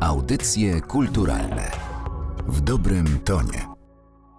Audycje kulturalne w dobrym tonie.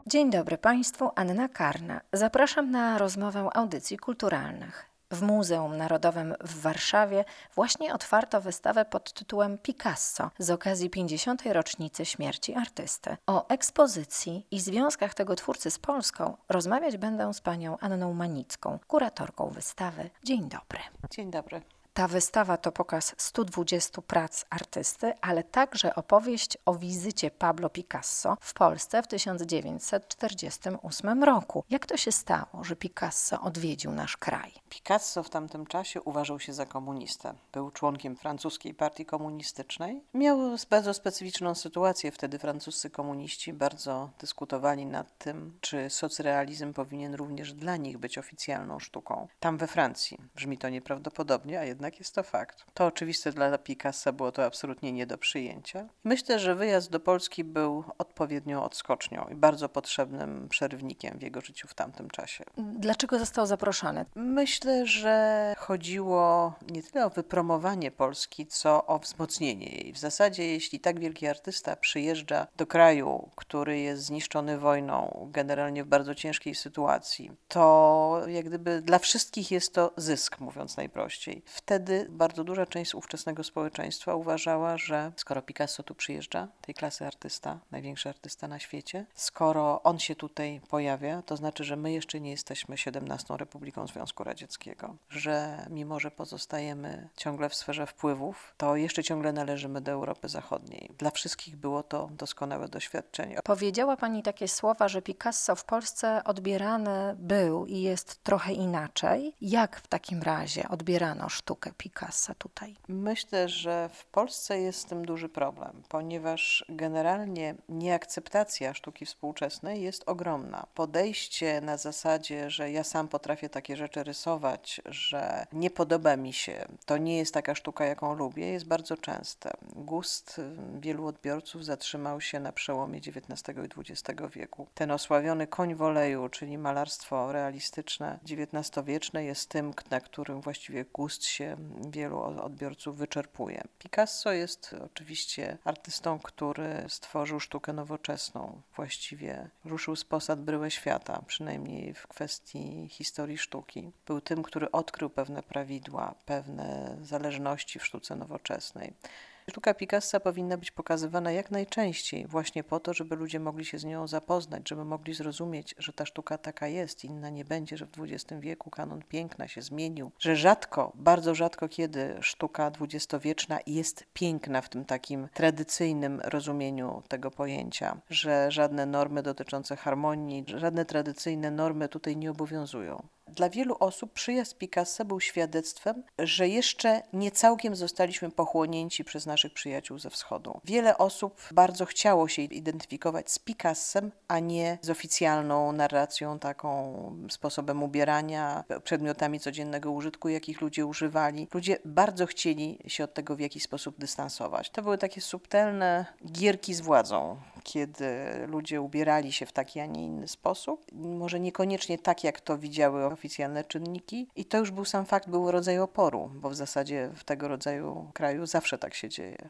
Dzień dobry Państwu, Anna Karna. Zapraszam na rozmowę audycji kulturalnych. W Muzeum Narodowym w Warszawie właśnie otwarto wystawę pod tytułem Picasso z okazji 50. rocznicy śmierci artysty. O ekspozycji i związkach tego twórcy z Polską rozmawiać będę z panią Anną Manicką, kuratorką wystawy. Dzień dobry. Dzień dobry. Ta wystawa to pokaz 120 prac artysty, ale także opowieść o wizycie Pablo Picasso w Polsce w 1948 roku. Jak to się stało, że Picasso odwiedził nasz kraj? Picasso w tamtym czasie uważał się za komunistę. Był członkiem francuskiej partii komunistycznej. Miał bardzo specyficzną sytuację. Wtedy francuscy komuniści bardzo dyskutowali nad tym, czy socrealizm powinien również dla nich być oficjalną sztuką. Tam we Francji. Brzmi to nieprawdopodobnie, a jednak jednak jest to fakt. To oczywiste dla Picassa było to absolutnie nie do przyjęcia. Myślę, że wyjazd do Polski był odpowiednią odskocznią i bardzo potrzebnym przerwnikiem w jego życiu w tamtym czasie. Dlaczego został zaproszony? Myślę, że chodziło nie tyle o wypromowanie Polski, co o wzmocnienie jej. W zasadzie, jeśli tak wielki artysta przyjeżdża do kraju, który jest zniszczony wojną, generalnie w bardzo ciężkiej sytuacji, to jak gdyby dla wszystkich jest to zysk, mówiąc najprościej. W wtedy bardzo duża część ówczesnego społeczeństwa uważała, że skoro Picasso tu przyjeżdża, tej klasy artysta, największy artysta na świecie, skoro on się tutaj pojawia, to znaczy, że my jeszcze nie jesteśmy 17 Republiką Związku Radzieckiego, że mimo, że pozostajemy ciągle w sferze wpływów, to jeszcze ciągle należymy do Europy Zachodniej. Dla wszystkich było to doskonałe doświadczenie. Powiedziała Pani takie słowa, że Picasso w Polsce odbierany był i jest trochę inaczej. Jak w takim razie odbierano sztukę? Sztukę Picassa tutaj? Myślę, że w Polsce jest z tym duży problem, ponieważ generalnie nieakceptacja sztuki współczesnej jest ogromna. Podejście na zasadzie, że ja sam potrafię takie rzeczy rysować, że nie podoba mi się, to nie jest taka sztuka, jaką lubię, jest bardzo częste. Gust wielu odbiorców zatrzymał się na przełomie XIX i XX wieku. Ten osławiony koń w oleju, czyli malarstwo realistyczne XIX-wieczne jest tym, na którym właściwie gust się wielu odbiorców wyczerpuje. Picasso jest oczywiście artystą, który stworzył sztukę nowoczesną. Właściwie ruszył z posad bryłę świata, przynajmniej w kwestii historii sztuki. Był tym, który odkrył pewne prawidła, pewne zależności w sztuce nowoczesnej. Sztuka Picassa powinna być pokazywana jak najczęściej, właśnie po to, żeby ludzie mogli się z nią zapoznać, żeby mogli zrozumieć, że ta sztuka taka jest, inna nie będzie, że w XX wieku kanon piękna się zmienił, że rzadko, bardzo rzadko kiedy sztuka dwudziestowieczna jest piękna w tym takim tradycyjnym rozumieniu tego pojęcia, że żadne normy dotyczące harmonii, żadne tradycyjne normy tutaj nie obowiązują. Dla wielu osób przyjazd Picasso był świadectwem, że jeszcze nie całkiem zostaliśmy pochłonięci przez naszych przyjaciół ze wschodu. Wiele osób bardzo chciało się identyfikować z Picassem, a nie z oficjalną narracją, taką sposobem ubierania, przedmiotami codziennego użytku, jakich ludzie używali. Ludzie bardzo chcieli się od tego w jakiś sposób dystansować. To były takie subtelne gierki z władzą, kiedy ludzie ubierali się w taki, a nie inny sposób. Może niekoniecznie tak, jak to widziały oficjalne czynniki. I to już był sam fakt, był rodzaj oporu, bo w zasadzie w tego rodzaju kraju zawsze tak się dzieje.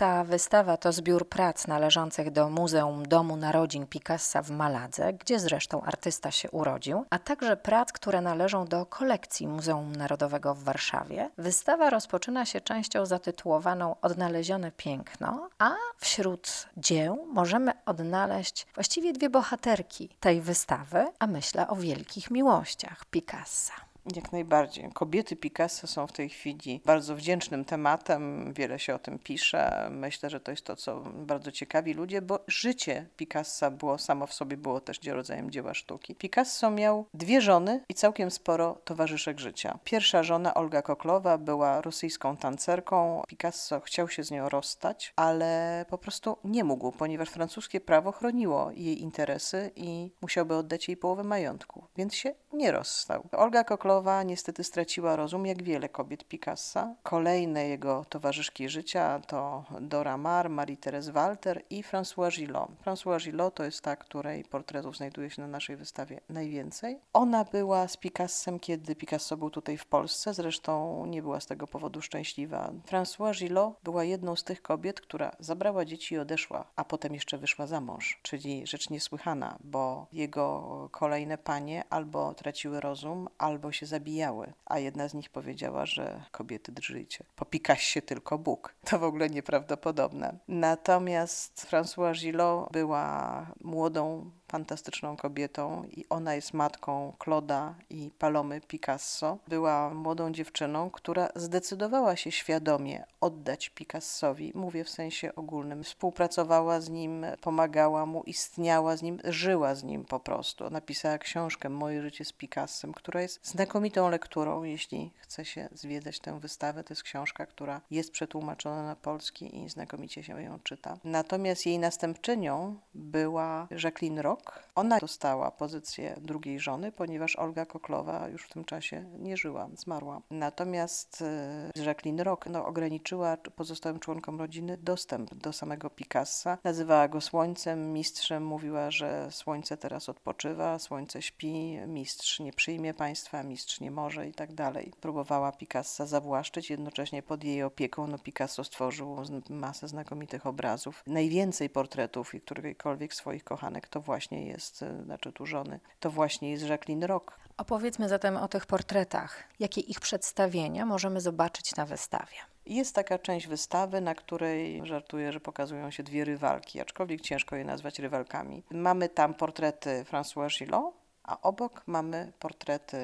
Ta wystawa to zbiór prac należących do Muzeum Domu Narodzin Picassa w Maladze, gdzie zresztą artysta się urodził, a także prac, które należą do kolekcji Muzeum Narodowego w Warszawie. Wystawa rozpoczyna się częścią zatytułowaną Odnalezione piękno, a wśród dzieł możemy odnaleźć właściwie dwie bohaterki tej wystawy, a myślę o wielkich miłościach Picassa. Jak najbardziej. Kobiety Picasso są w tej chwili bardzo wdzięcznym tematem, wiele się o tym pisze. Myślę, że to jest to, co bardzo ciekawi ludzie, bo życie Picassa było samo w sobie było też rodzajem dzieła sztuki. Picasso miał dwie żony i całkiem sporo towarzyszek życia. Pierwsza żona, Olga Koklowa, była rosyjską tancerką. Picasso chciał się z nią rozstać, ale po prostu nie mógł, ponieważ francuskie prawo chroniło jej interesy i musiałby oddać jej połowę majątku, więc się nie rozstał. Olga Koklowa Niestety straciła rozum, jak wiele kobiet Picassa. Kolejne jego towarzyszki życia to Dora Maar, Marie-Thérèse Walter i François Gillot. François Gillot to jest ta, której portretów znajduje się na naszej wystawie najwięcej. Ona była z Picassem, kiedy Picasso był tutaj w Polsce, zresztą nie była z tego powodu szczęśliwa. François Gillot była jedną z tych kobiet, która zabrała dzieci i odeszła, a potem jeszcze wyszła za mąż, czyli rzecz niesłychana, bo jego kolejne panie albo traciły rozum, albo się zabijały, a jedna z nich powiedziała, że kobiety drżyjcie. Po Picassie tylko Bóg. To w ogóle nieprawdopodobne. Natomiast François Gillot była młodą fantastyczną kobietą i ona jest matką Claude'a i Palomy Picasso. Była młodą dziewczyną, która zdecydowała się świadomie oddać Picassowi, mówię w sensie ogólnym. Współpracowała z nim, pomagała mu, istniała z nim, żyła z nim po prostu. Napisała książkę Moje życie z Picassem, która jest znakomitą lekturą, jeśli chce się zwiedzać tę wystawę. To jest książka, która jest przetłumaczona na polski i znakomicie się ją czyta. Natomiast jej następczynią była Jacqueline Rock, rok. Ona dostała pozycję drugiej żony, ponieważ Olga Koklowa już w tym czasie nie żyła, zmarła. Natomiast e, Jacqueline Rock no, ograniczyła pozostałym członkom rodziny dostęp do samego Picassa. Nazywała go słońcem, mistrzem, mówiła, że słońce teraz odpoczywa, słońce śpi, mistrz nie przyjmie państwa, mistrz nie może i tak dalej. Próbowała Picassa zawłaszczyć, jednocześnie pod jej opieką no, Picasso stworzył masę znakomitych obrazów. Najwięcej portretów i którejkolwiek swoich kochanek to właśnie właśnie jest, e, znaczy tu żony, to właśnie jest Jacqueline Rock. Opowiedzmy zatem o tych portretach. Jakie ich przedstawienia możemy zobaczyć na wystawie? Jest taka część wystawy, na której żartuję, że pokazują się dwie rywalki, aczkolwiek ciężko je nazwać rywalkami. Mamy tam portrety François Gillot, a obok mamy portrety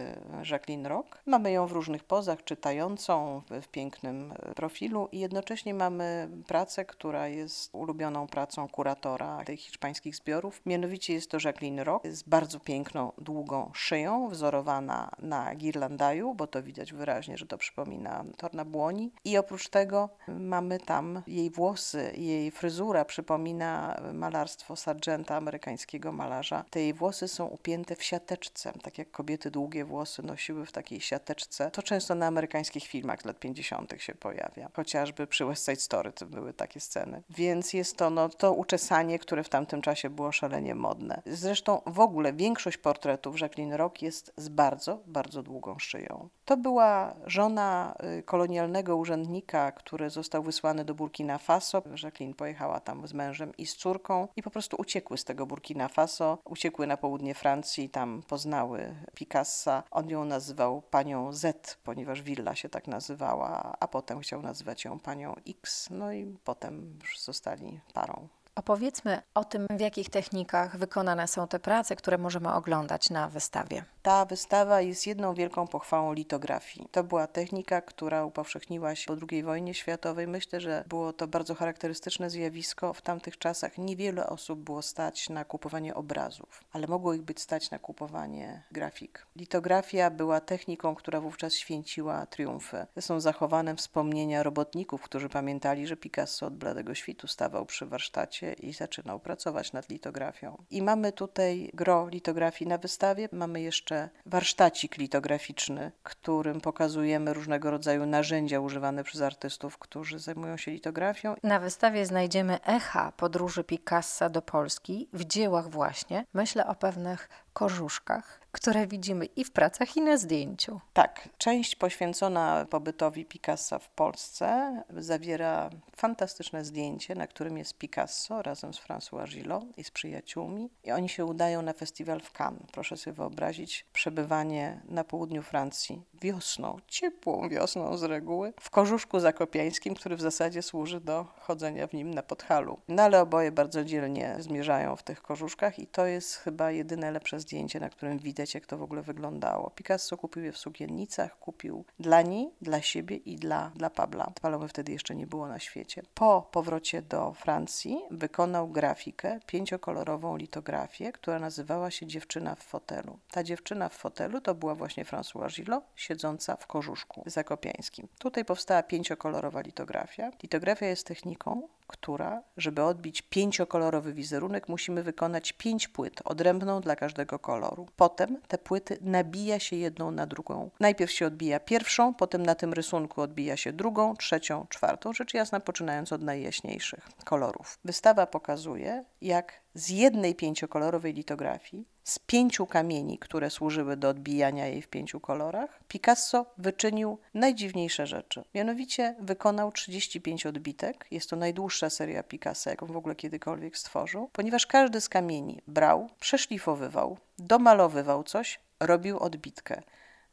Jacqueline Rock. Mamy ją w różnych pozach, czytającą w pięknym profilu i jednocześnie mamy pracę, która jest ulubioną pracą kuratora tych hiszpańskich zbiorów. Mianowicie jest to Jacqueline Rock z bardzo piękną, długą szyją, wzorowana na girlandaju, bo to widać wyraźnie, że to przypomina torna błoni. I oprócz tego mamy tam jej włosy, jej fryzura przypomina malarstwo Sargenta, amerykańskiego malarza. Te jej włosy są upięte w siateczce, tak jak kobiety długie włosy nosiły w takiej siateczce. To często na amerykańskich filmach z lat 50. się pojawia. Chociażby przy West Side Story to były takie sceny. Więc jest to no, to uczesanie, które w tamtym czasie było szalenie modne. Zresztą w ogóle większość portretów Jacqueline Rock jest z bardzo, bardzo długą szyją. To była żona y, kolonialnego urzędnika, który został wysłany do Burkina Faso. Jacqueline pojechała tam z mężem i z córką i po prostu uciekły z tego Burkina Faso, uciekły na południe Francji, tam poznały Picassa. On ją nazywał panią Z, ponieważ willa się tak nazywała, a potem chciał nazywać ją panią X, no i potem już zostali parą. Opowiedzmy o tym, w jakich technikach wykonane są te prace, które możemy oglądać na wystawie. Ta wystawa jest jedną wielką pochwałą litografii. To była technika, która upowszechniła się po II wojnie światowej. Myślę, że było to bardzo charakterystyczne zjawisko. W tamtych czasach niewiele osób było stać na kupowanie obrazów, ale mogło ich być stać na kupowanie grafik. Litografia była techniką, która wówczas święciła triumfy. Są zachowane wspomnienia robotników, którzy pamiętali, że Picasso od bladego świtu stawał przy warsztacie i zaczynał pracować nad litografią. I mamy tutaj gro litografii na wystawie. Mamy jeszcze warsztacik litograficzny, którym pokazujemy różnego rodzaju narzędzia używane przez artystów, którzy zajmują się litografią. Na wystawie znajdziemy echa podróży Picassa do Polski w dziełach właśnie. Myślę o pewnych korzuszkach, które widzimy i w pracach, i na zdjęciu. Tak, część poświęcona pobytowi Picassa w Polsce zawiera fantastyczne zdjęcie, na którym jest Picasso razem z François Gillot i z przyjaciółmi. I oni się udają na festiwal w Cannes. Proszę sobie wyobrazić przebywanie na południu Francji wiosną, ciepłą wiosną z reguły, w korzuszku zakopiańskim, który w zasadzie służy do chodzenia w nim na podchalu. No ale oboje bardzo dzielnie zmierzają w tych korzuszkach i to jest chyba jedyne lepsze zdjęcie, na którym widać, jak to w ogóle wyglądało. Picasso kupił je w sukiennicach, kupił dla niej, dla siebie i dla, dla Pabla. Palomy wtedy jeszcze nie było na świecie. Po powrocie do Francji wykonał grafikę, pięciokolorową litografię, która nazywała się Dziewczyna w fotelu. Ta dziewczyna w fotelu to była właśnie François Gillot, siedząca w korzuszku zakopiańskim. Tutaj powstała pięciokolorowa litografia. Litografia jest techniką, która, żeby odbić pięciokolorowy wizerunek, musimy wykonać pięć płyt, odrębną dla każdego koloru. Potem te płyty nabija się jedną na drugą. Najpierw się odbija pierwszą, potem na tym rysunku odbija się drugą, trzecią, czwartą, rzecz jasna poczynając od najjaśniejszych kolorów. Wystawa pokazuje, jak z jednej pięciokolorowej litografii, z pięciu kamieni, które służyły do odbijania jej w pięciu kolorach, Picasso wyczynił najdziwniejsze rzeczy. Mianowicie wykonał 35 odbitek. Jest to najdłuższa seria Picasso, jaką w ogóle kiedykolwiek stworzył, ponieważ każdy z kamieni brał, przeszlifowywał, domalowywał coś, robił odbitkę.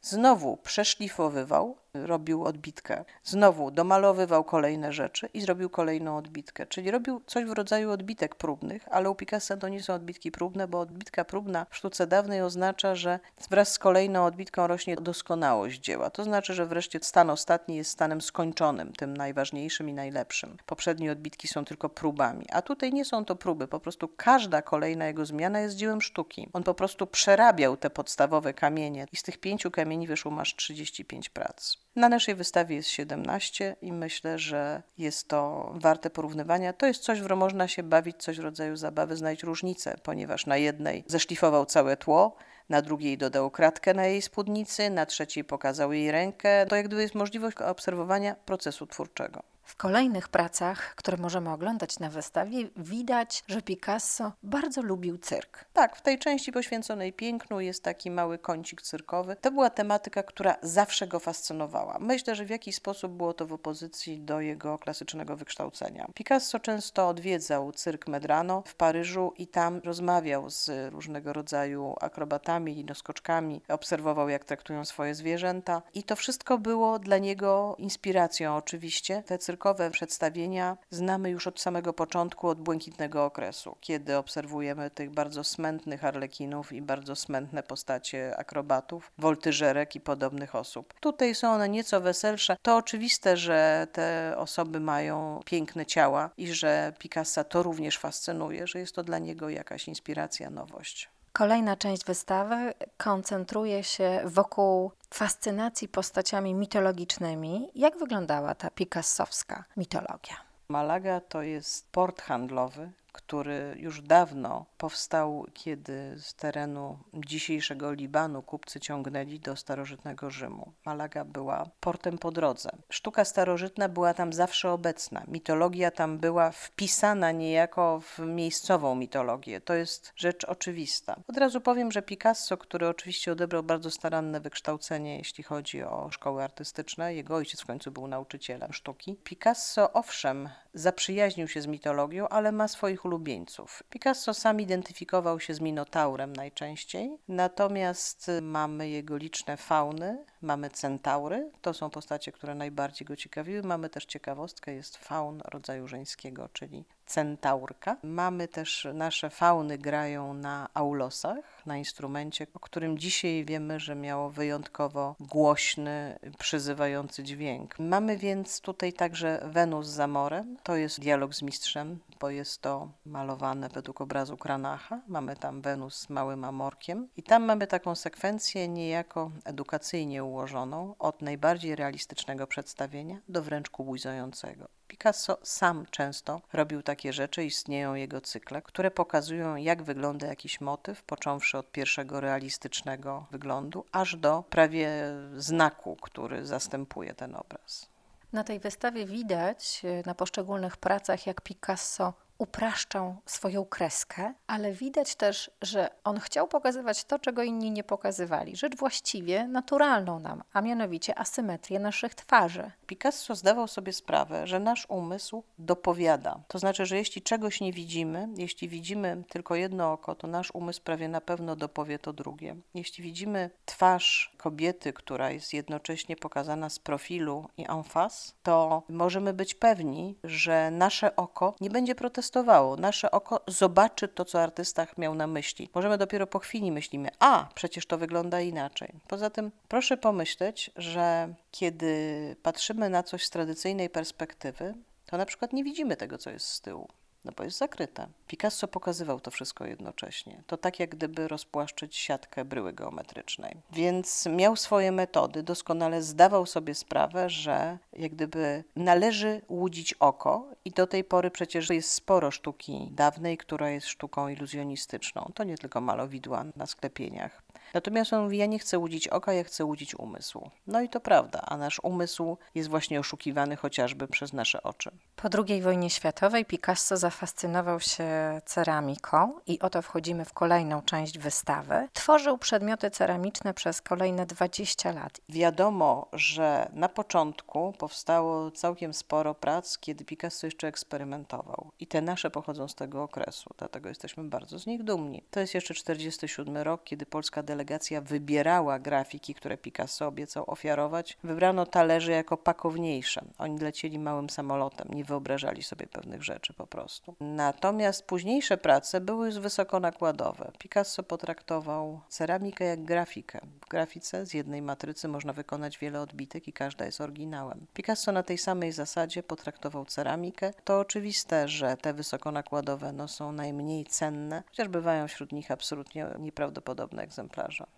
Znowu przeszlifowywał, robił odbitkę. Znowu domalowywał kolejne rzeczy i zrobił kolejną odbitkę. Czyli robił coś w rodzaju odbitek próbnych, ale u Picassa to nie są odbitki próbne, bo odbitka próbna w sztuce dawnej oznacza, że wraz z kolejną odbitką rośnie doskonałość dzieła. To znaczy, że wreszcie stan ostatni jest stanem skończonym, tym najważniejszym i najlepszym. Poprzednie odbitki są tylko próbami, a tutaj nie są to próby, po prostu każda kolejna jego zmiana jest dziełem sztuki. On po prostu przerabiał te podstawowe kamienie i z tych pięciu kamieni wyszło masz 35 prac. Na naszej wystawie jest 17 i myślę, że jest to warte porównywania. To jest coś, w czym można się bawić, coś w rodzaju zabawy, znaleźć różnicę, ponieważ na jednej zeszlifował całe tło, na drugiej dodał kratkę na jej spódnicy, na trzeciej pokazał jej rękę. To jak gdyby jest możliwość obserwowania procesu twórczego. W kolejnych pracach, które możemy oglądać na wystawie, widać, że Picasso bardzo lubił cyrk. Tak, w tej części poświęconej pięknu jest taki mały kącik cyrkowy. To była tematyka, która zawsze go fascynowała. Myślę, że w jakiś sposób było to w opozycji do jego klasycznego wykształcenia. Picasso często odwiedzał cyrk Medrano w Paryżu i tam rozmawiał z różnego rodzaju akrobatami, linoskoczkami, obserwował, jak traktują swoje zwierzęta i to wszystko było dla niego inspiracją oczywiście. Te cyrkowe przedstawienia znamy już od samego początku, od błękitnego okresu, kiedy obserwujemy tych bardzo smętnych arlekinów i bardzo smętne postacie akrobatów, woltyżerek i podobnych osób. Tutaj są one nieco weselsze. To oczywiste, że te osoby mają piękne ciała i że Picassa to również fascynuje, że jest to dla niego jakaś inspiracja, nowość. Kolejna część wystawy koncentruje się wokół fascynacji postaciami mitologicznymi. Jak wyglądała ta picassowska mitologia? Malaga to jest port handlowy, który już dawno powstał, kiedy z terenu dzisiejszego Libanu kupcy ciągnęli do starożytnego Rzymu. Malaga była portem po drodze. Sztuka starożytna była tam zawsze obecna. Mitologia tam była wpisana niejako w miejscową mitologię. To jest rzecz oczywista. Od razu powiem, że Picasso, który oczywiście odebrał bardzo staranne wykształcenie, jeśli chodzi o szkoły artystyczne, jego ojciec w końcu był nauczycielem sztuki. Picasso, owszem, zaprzyjaźnił się z mitologią, ale ma swoich ulubieńców. Picasso sam identyfikował się z Minotaurem najczęściej, natomiast mamy jego liczne fauny, mamy centaury, to są postacie, które najbardziej go ciekawiły. Mamy też ciekawostkę, jest faun rodzaju żeńskiego, czyli centaurka. Mamy też nasze fauny grają na aulosach, na instrumencie, o którym dzisiaj wiemy, że miało wyjątkowo głośny, przyzywający dźwięk. Mamy więc tutaj także Wenus z Amorem, to jest dialog z mistrzem, bo jest to malowane według obrazu Kranacha. Mamy tam Wenus z małym Amorkiem i tam mamy taką sekwencję niejako edukacyjnie ułożoną od najbardziej realistycznego przedstawienia do wręcz kubujzującego. Picasso sam często robił takie rzeczy, istnieją jego cykle, które pokazują, jak wygląda jakiś motyw, począwszy od pierwszego realistycznego wyglądu, aż do prawie znaku, który zastępuje ten obraz. Na tej wystawie widać e, na poszczególnych pracach, jak Picasso upraszczał swoją kreskę, ale widać też, że on chciał pokazywać to, czego inni nie pokazywali. Rzecz właściwie naturalną nam, a mianowicie asymetrię naszych twarzy. Picasso zdawał sobie sprawę, że nasz umysł dopowiada. To znaczy, że jeśli czegoś nie widzimy, jeśli widzimy tylko jedno oko, to nasz umysł prawie na pewno dopowie to drugie. Jeśli widzimy twarz kobiety, która jest jednocześnie pokazana z profilu i en face, to możemy być pewni, że nasze oko nie będzie protestowało. Nasze oko zobaczy to, co artysta miał na myśli. Możemy dopiero po chwili myślimy, a przecież to wygląda inaczej. Poza tym proszę pomyśleć, że kiedy patrzymy na coś z tradycyjnej perspektywy, to na przykład nie widzimy tego, co jest z tyłu. No bo jest zakryte. Picasso pokazywał to wszystko jednocześnie. To tak jak gdyby rozpłaszczyć siatkę bryły geometrycznej. Więc miał swoje metody, doskonale zdawał sobie sprawę, że jak gdyby należy łudzić oko i do tej pory przecież jest sporo sztuki dawnej, która jest sztuką iluzjonistyczną. To nie tylko malowidła na sklepieniach. Natomiast on mówi, ja nie chcę łudzić oka, ja chcę łudzić umysłu. No i to prawda, a nasz umysł jest właśnie oszukiwany chociażby przez nasze oczy. Po II wojnie światowej Picasso zafascynował się ceramiką i oto wchodzimy w kolejną część wystawy. Tworzył przedmioty ceramiczne przez kolejne 20 lat. Wiadomo, że na początku powstało całkiem sporo prac, kiedy Picasso jeszcze eksperymentował. I te nasze pochodzą z tego okresu, dlatego jesteśmy bardzo z nich dumni. To jest jeszcze 47 rok, kiedy polska delegacja wybierała grafiki, które Picasso obiecał ofiarować. Wybrano talerze jako pakowniejsze. Oni lecieli małym samolotem, nie wyobrażali sobie pewnych rzeczy po prostu. Natomiast późniejsze prace były już wysokonakładowe. Picasso potraktował ceramikę jak grafikę. W grafice z jednej matrycy można wykonać wiele odbitek i każda jest oryginałem. Picasso na tej samej zasadzie potraktował ceramikę. To oczywiste, że te wysokonakładowe no, są najmniej cenne, chociaż bywają wśród nich absolutnie nieprawdopodobne egzemplarze.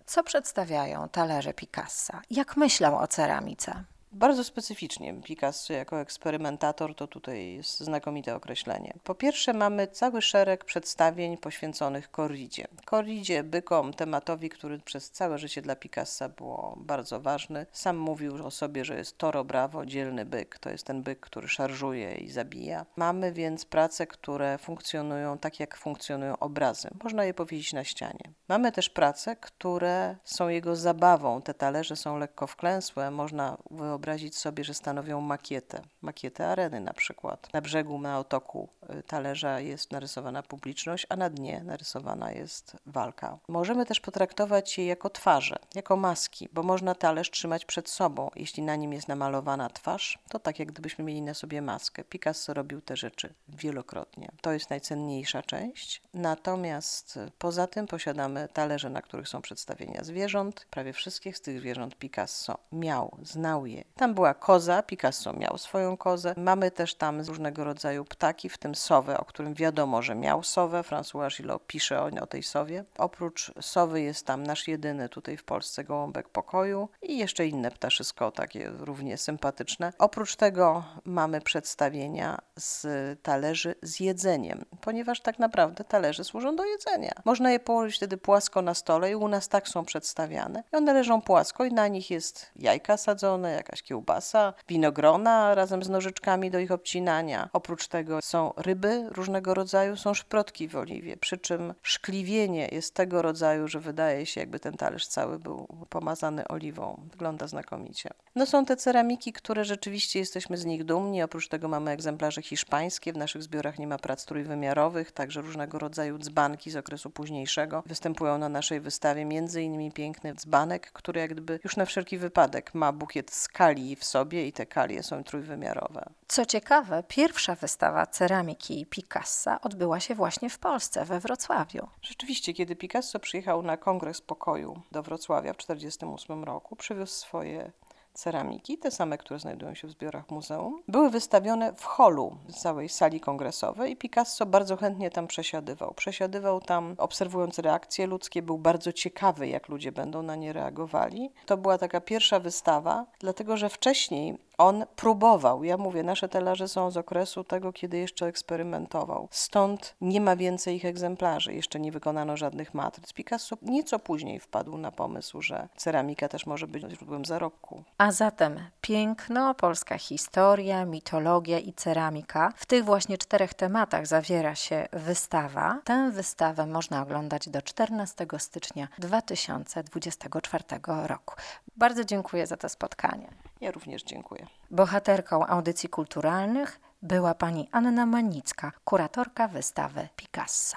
Co przedstawiają talerze Picassa? Jak myślą o ceramice? Bardzo specyficznie Picasso jako eksperymentator to tutaj jest znakomite określenie. Po pierwsze mamy cały szereg przedstawień poświęconych korridzie. Korridzie, bykom, tematowi, który przez całe życie dla Picassa było bardzo ważny. Sam mówił o sobie, że jest Toro Bravo, dzielny byk. To jest ten byk, który szarżuje i zabija. Mamy więc prace, które funkcjonują tak, jak funkcjonują obrazy. Można je powiedzieć na ścianie. Mamy też prace, które są jego zabawą. Te talerze są lekko wklęsłe. Można wyobrazić wyobrazić sobie, że stanowią makietę, makietę areny na przykład. Na brzegu, na otoku talerza jest narysowana publiczność, a na dnie narysowana jest walka. Możemy też potraktować je jako twarze, jako maski, bo można talerz trzymać przed sobą. Jeśli na nim jest namalowana twarz, to tak jak gdybyśmy mieli na sobie maskę. Picasso robił te rzeczy wielokrotnie. To jest najcenniejsza część. Natomiast y, poza tym posiadamy talerze, na których są przedstawienia zwierząt. Prawie wszystkich z tych zwierząt Picasso miał, znał je, tam była koza, Picasso miał swoją kozę. Mamy też tam różnego rodzaju ptaki, w tym sowę, o którym wiadomo, że miał sowę. François Gillot pisze o, o tej sowie. Oprócz sowy jest tam nasz jedyny tutaj w Polsce gołąbek pokoju i jeszcze inne ptaszysko, takie równie sympatyczne. Oprócz tego mamy przedstawienia z talerzy z jedzeniem, ponieważ tak naprawdę talerze służą do jedzenia. Można je położyć wtedy płasko na stole i u nas tak są przedstawiane. I one leżą płasko i na nich jest jajka sadzone, jakaś kiełbasa, winogrona razem z nożyczkami do ich obcinania. Oprócz tego są ryby różnego rodzaju, są szprotki w oliwie, przy czym szkliwienie jest tego rodzaju, że wydaje się jakby ten talerz cały był pomazany oliwą. Wygląda znakomicie. No są te ceramiki, które rzeczywiście jesteśmy z nich dumni. Oprócz tego mamy egzemplarze hiszpańskie. W naszych zbiorach nie ma prac trójwymiarowych, także różnego rodzaju dzbanki z okresu późniejszego występują na naszej wystawie. Między innymi piękny dzbanek, który jak gdyby już na wszelki wypadek ma bukiet skali w sobie i te kalie są trójwymiarowe. Co ciekawe, pierwsza wystawa ceramiki Picassa odbyła się właśnie w Polsce, we Wrocławiu. Rzeczywiście, kiedy Picasso przyjechał na Kongres Pokoju do Wrocławia w 1948 roku, przywiózł swoje ceramiki, te same, które znajdują się w zbiorach muzeum, były wystawione w holu całej sali kongresowej i Picasso bardzo chętnie tam przesiadywał. Przesiadywał tam, obserwując reakcje ludzkie, był bardzo ciekawy, jak ludzie będą na nie reagowali. To była taka pierwsza wystawa, dlatego że wcześniej on próbował. Ja mówię, nasze telarze są z okresu tego, kiedy jeszcze eksperymentował. Stąd nie ma więcej ich egzemplarzy. Jeszcze nie wykonano żadnych matryc. Picasso nieco później wpadł na pomysł, że ceramika też może być źródłem zarobku. A zatem piękno, polska historia, mitologia i ceramika. W tych właśnie czterech tematach zawiera się wystawa. Tę wystawę można oglądać do 14 stycznia 2024 roku. Bardzo dziękuję za to spotkanie. Ja również dziękuję. Bohaterką audycji kulturalnych była pani Anna Manicka, kuratorka wystawy Picasso.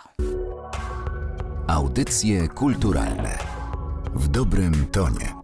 Audycje kulturalne w dobrym tonie.